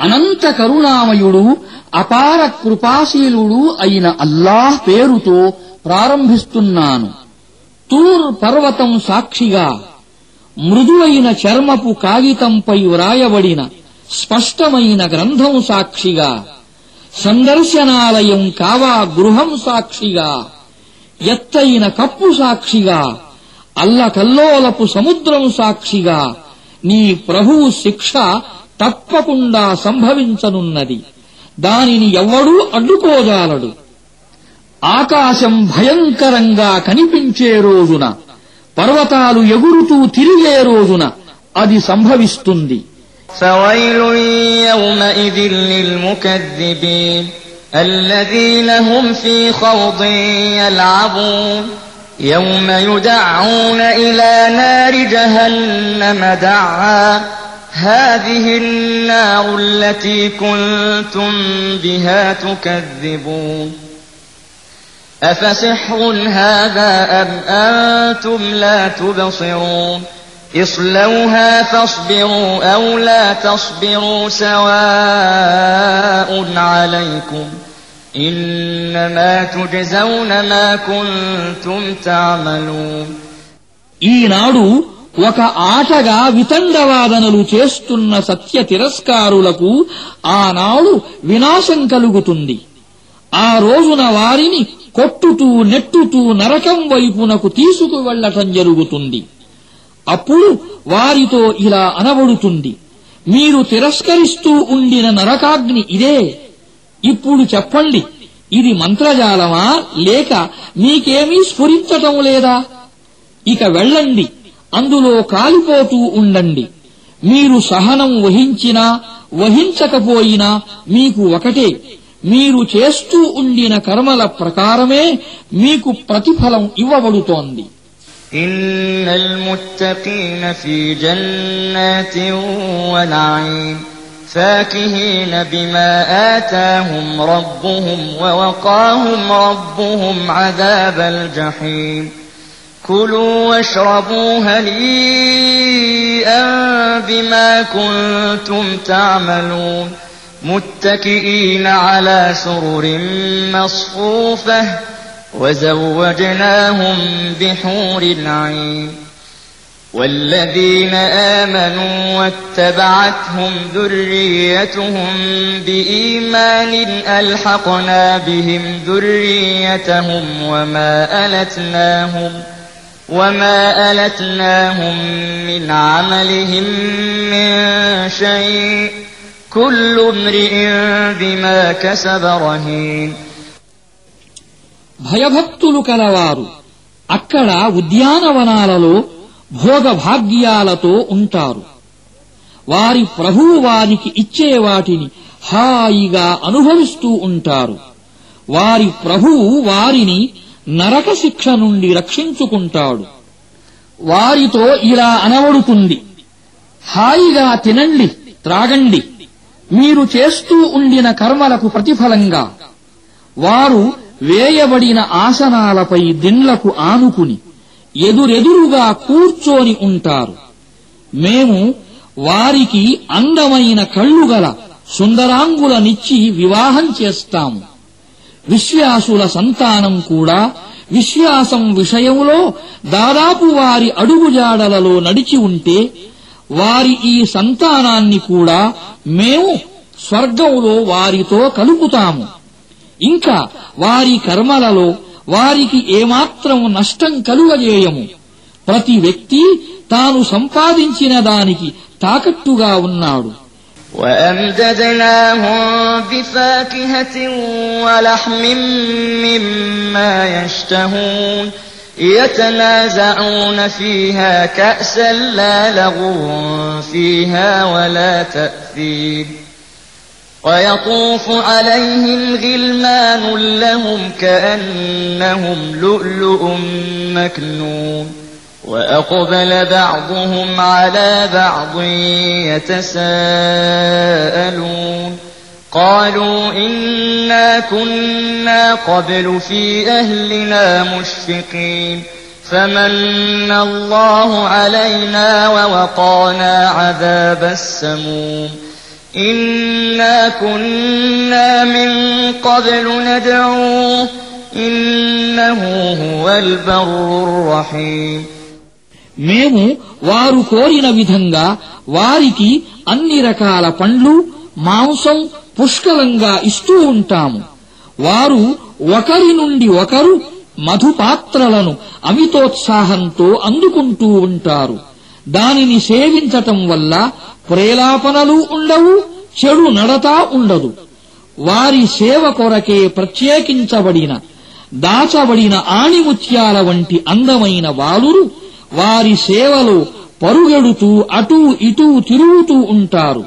అనంత కరుణామయుడు అపార కృపాశీలుడు అయిన అల్లాహ్ పేరుతో ప్రారంభిస్తున్నాను. తూర్ పర్వతం సాక్షిగా మృదువైన చర్మపు కాగితంపై వ్రాయబడిన స్పష్టమైన గ్రంథం సాక్షిగా సందర్శనాలయం కావా గృహం సాక్షిగా ఎత్తైన కప్పు సాక్షిగా అల్లకల్లోలపు సముద్రం సాక్షిగా నీ ప్రభువు శిక్ష తప్పకుండా సంభవించనున్నది దానిని ఎవ్వడూ అడ్డుకోజాలడు ఆకాశం భయంకరంగా కనిపించే రోజున పర్వతాలు ఎగురుతూ తిరిగే రోజున అది సంభవిస్తుంది فويل يومئذ للمكذبين الذين هم في خوض يلعبون يوم يدعون إلى نار جهنم دعا. هذه النار التي كنتم بها تكذبون. أفسحر هذا أم أنتم لا تبصرون؟ اصلوها فاصبروا أو لا تصبروا سواء عليكم. إنما تجزون ما كنتم تعملون ఈనాడు ఒక ఆటగా వితండవాదనలు చేస్తున్న సత్య తిరస్కారులకు ఆనాడు వినాశం కలుగుతుంది ఆ రోజున వారిని కొట్టుతూ నెట్టుతూ నరకం వైపునకు తీసుకువెళ్లటం జరుగుతుంది అప్పుడు వారితో ఇలా అనబడుతుంది మీరు తిరస్కరిస్తూ ఉండిన నరకాగ్ని ఇదే ఇప్పుడు చెప్పండి. ఇది మంత్రజాలమా? లేక మీకేమీ స్ఫురించటం లేదా? ఇక వెళ్ళండి. అందులో కాలిపోతూ ఉండండి. మీరు సహనం వహించినా వహించకపోయినా మీకు ఒకటే. మీరు చేస్తూ ఉండిన కర్మల ప్రకారమే మీకు ప్రతిఫలం ఇవ్వబడుతోంది. ఇన్నల్ ముత్తకీన ఫీ జన్నాతిన్ فاكهين بما آتاهم ربهم ووقاهم ربهم عذاب الجحيم. كلوا واشربوا هنيئا بما كنتم تعملون. متكئين على سرر مصفوفة وزوجناهم بحور عين والذين آمنوا واتبعتهم ذريتهم بإيمان ألحقنا بهم ذريتهم وما ألتناهم وما ألتناهم من عملهم من شيء كل امرئ بما كسب رهين భయభక్తులు కలవారు అక్కడ ఉద్యానవనాలలో భోగభాగ్యాలతో ఉంటారు. వారి ప్రభువు వారికి ఇచ్చే వాటిని హాయిగా అనుభవిస్తూ ఉంటారు. వారి ప్రభువు వారిని నరక శిక్ష నుండి రక్షించుకుంటాడు. వారితో ఇలా అనవడుతుంది. హాయిగా తినండి త్రాగండి. మీరు చేస్తూ ఉండిన కర్మలకు ప్రతిఫలంగా. వారు వేయబడిన ఆసనాలపై దిండ్లకు ఆనుకుని. ఎదురెదురుగా కూర్చొని ఉంటారు. మేము వారికి అందమైన కళ్ళు గల సుందరాంగులనిచ్చి వివాహం చేస్తాము. విశ్వాసుల సంతానం కూడా విశ్వాసం విషయంలో దాదాపు వారి అడుగుజాడలలో నడిచి ఉంటే వారి ఈ సంతానాన్ని కూడా మేము స్వర్గంలో వారితో కలుపుతాము. ఇంకా వారి కర్మలలో వారికి ఏమాత్రం నష్టం కలుగజేయము ప్రతి వ్యక్తి తాను సంపాదించిన దానికి తాకట్టుగా ఉన్నాడు وأمددناهم بفاكهة ولحم مما يشتهون يتنازعون فيها كأسا لا لغو فيها ولا تأثير ويطوف عليهم غلمان لهم كأنهم لؤلؤ مكنون وأقبل بعضهم على بعض يتساءلون قالوا إنا كنا قبل في أهلنا مشفقين فمن الله علينا ووقانا عذاب السموم إنا كنا من قبل ندعوه إنه هو البر الرحيم మేము వారు కోరిన విధంగా వారికి అన్ని రకాల పండ్లు మాంసం పుష్కలంగా ఇస్తూ ఉంటాము వారు ఒకరి నుండి ఒకరు మధుపాత్రలను అమితోత్సాహంతో అందుకుంటూ ఉంటారు దానిని సేవించటం వల్ల ప్రేలాపనలు ఉండవు చెడు నడత ఉండదు. వారి సేవ కొరకే ప్రత్యేకించబడిన దాచబడిన ఆణిముత్యాల వంటి అందమైన బాలురు వారి సేవలో పరుగెడుతూ అటూ ఇటూ తిరుగుతూ ఉంటారు.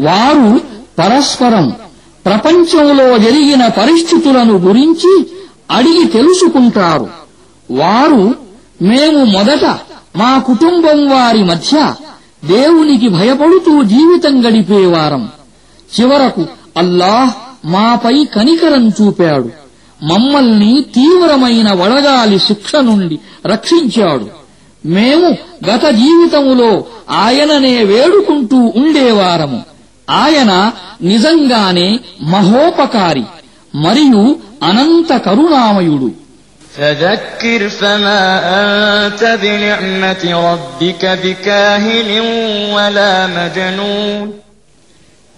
వారు పరస్పరం ప్రపంచంలో జరిగిన పరిస్థితులను గురించి అడిగి తెలుసుకుంటారు. వారు మేము మొదట మా కుటుంబం వారి మధ్య దేవునికి భయపడుతూ జీవితం గడిపేవారం చివరకు అల్లాహ్ మాపై కనికరం చూపాడు. మమ్మల్ని తీవ్రమైన వడగాలి శిక్ష నుండి రక్షించాడు. మేము గత జీవితములో ఆయననే వేడుకుంటూ ఉండేవారము ఆయన నిజంగానే మహోపకారి మరియు అనంత కరుణామయుడు. فذكر فما أنت بنعمة ربك بكاهن ولا مجنون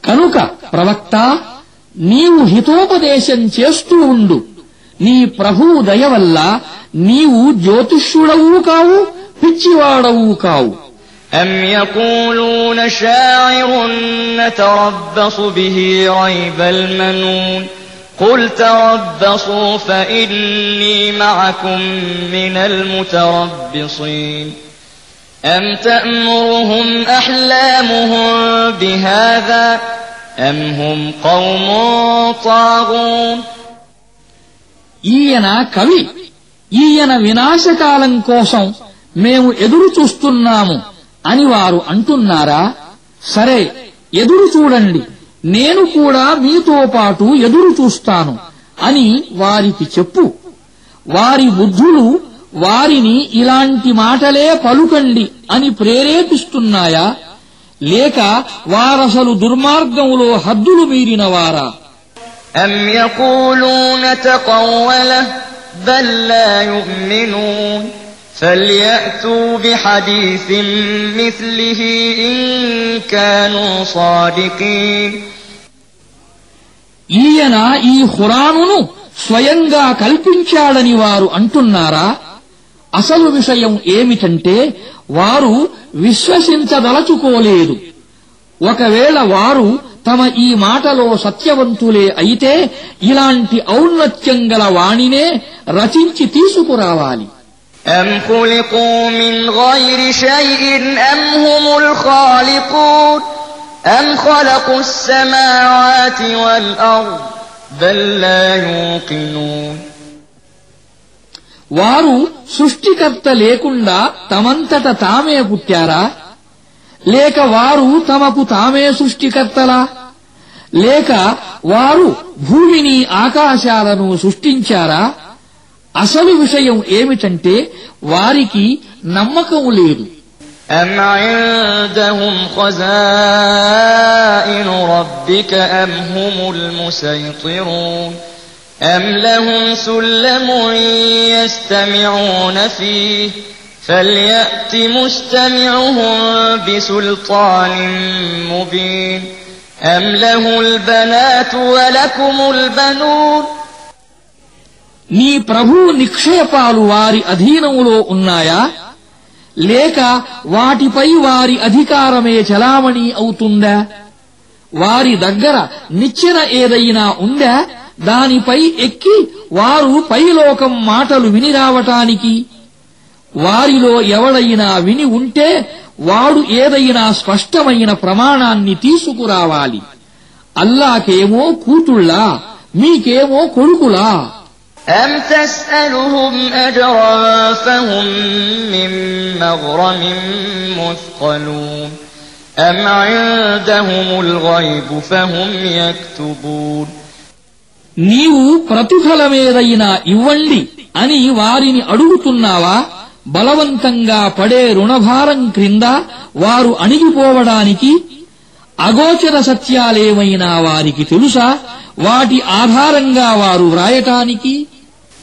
కనుక ప్రవక్త నీవు హితోపదేశం చేస్తూ ఉండు నీ ప్రభువు దయ వల్ల నీవు జ్యోతిష్యుడవు కావు పిచ్చివాడవు కావు أم يقولون شاعر نتربص به ريب المنون قل تربصوا فإني معكم من المتربصين أم تأمرهم أحلامهم بهذا أم هم قوم طاغون ఈయన కవి ఈయన వినాశకాలం కోసం మేము ఎదురు చూస్తున్నాము అని వారు అంటున్నారా సరే ఎదురు చూడండి నేను కూడా మీతో పాటు ఎదురు చూస్తాను అని వారికి చెప్పు వారి బుద్ధులు వారిని ఇలాంటి మాటలే పలుకండి అని ప్రేరేపిస్తున్నాయా లేక వారసలు దుర్మార్గంలో హద్దులు మీరిన వారా أم يقولون تقوله بل لا يؤمنون فليأتوا بحديث مثله إن كانوا صادقين ఈయన ఈ ఖురానును స్వయంగా కల్పించాడని వారు అంటున్నారా అసలు విషయం ఏమిటంటే వారు విశ్వసించదలచుకోలేదు ఒకవేళ వారు తమ ఈ మాటలో సత్యవంతులే అయితే ఇలాంటి ఔన్నత్యం గల వాణినే రచించి తీసుకురావాలి أم خلقوا من غير شيء أم هم الخالقون أم خلقوا السماوات والأرض بل لا يوقنون వారు సృష్టికర్త లేకుండా తమంతట తామే పుట్టారా లేక వారు తమకు తామే సృష్టికర్తలా లేక వారు భూమిని ఆకాశాలను సృష్టించారా అసలు విషయం ఏమిటంటే వారికి నమ్మకం లేదు أم عندهم خزائن ربك أم هم المسيطرون أم لهم سلم يستمعون فيه فليأت مستمعهم بسلطان مبين أم له البنات ولكم البنون నీ ప్రభువు నిక్షేపాలు వారి అధీనములో ఉన్నాయా? లేక వాటిపై వారి అధికారమే చలామణి అవుతుందా? వారి దగ్గర నిచ్చెన ఏదైనా ఉందా? దానిపై ఎక్కి వారు పైలోకం మాటలు విని రావటానికి? వారిలో ఎవడైనా విని ఉంటే వాడు ఏదైనా స్పష్టమైన ప్రమాణాన్ని తీసుకురావాలి. అల్లాకేమో కూతుళ్ళా మీకేమో కొడుకులా أم تسألهم أجرا فهم من مغرم مثقلون أم عندهم الغيب فهم يكتبون నీవు ప్రతిఫలమేదైనా ఇవ్వండి అని వారిని అడుగుతున్నావా బలవంతంగా పడే రుణభారం క్రింద వారు అణిగిపోవడానికి అగోచర సత్యాలేమైనా వారికి తెలుసా వాటి ఆధారంగా వారు వ్రాయటానికి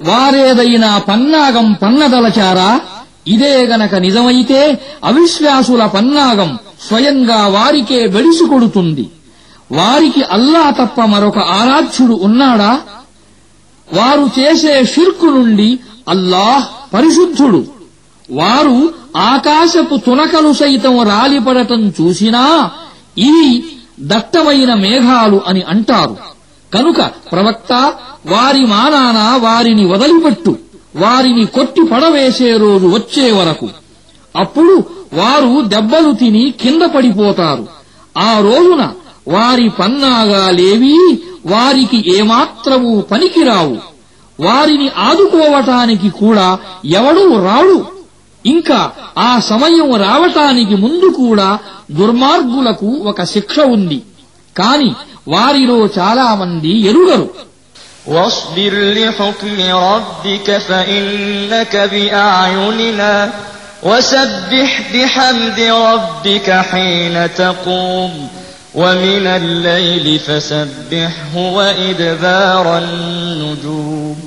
వారేదైనా పన్నాగం పన్నదలచారా? ఇదే గనక నిజమైతే అవిశ్వాసుల పన్నాగం స్వయంగా వారికే వెడిసికొడుతుంది వారికి అల్లా తప్ప మరొక ఆరాధ్యుడు ఉన్నాడా? వారు చేసే షిర్కు నుండి అల్లాహ్ పరిశుద్ధుడు. వారు ఆకాశపు తునకలు సైతం రాలిపడటం చూసినా ఇవి దట్టమైన మేఘాలు అని అంటారు. కనుక ప్రవక్త వారి మానాన వారిని వదిలిపెట్టు. వారిని కొట్టి పడవేసే రోజు వచ్చే వరకు. అప్పుడు వారు దెబ్బలు తిని కింద పడిపోతారు. ఆ రోజున వారి పన్నాగాలేవీ వారికి ఏమాత్రమూ పనికిరావు. వారిని ఆదుకోవటానికి కూడా ఎవడూ రాడు. ఇంకా ఆ సమయం రావటానికి ముందు కూడా దుర్మార్గులకు ఒక శిక్ష ఉంది. కాని వారిలో చాలామంది ఎరుగరు. واصبر لحكم ربك فإنك بأعيننا وسبح بحمد ربك حين تقوم ومن الليل فسبحه وإدبار النجوم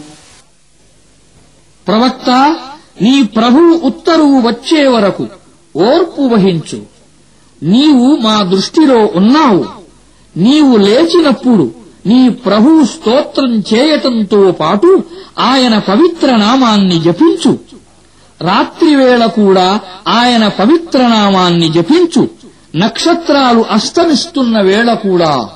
ప్రవక్త నీ ప్రభువు ఉత్తరువు వచ్చే వరకు ఓర్పు వహించు నీవు మా దృష్టిలో ఉన్నావు నీవు లేచినప్పుడు నీ ప్రభు స్తోత్రం చేయటంతో పాటు ఆయన పవిత్ర నామాన్ని జపించు. రాత్రివేళ కూడా ఆయన పవిత్ర నామాన్ని జపించు. నక్షత్రాలు అస్తమిస్తున్న వేళ కూడా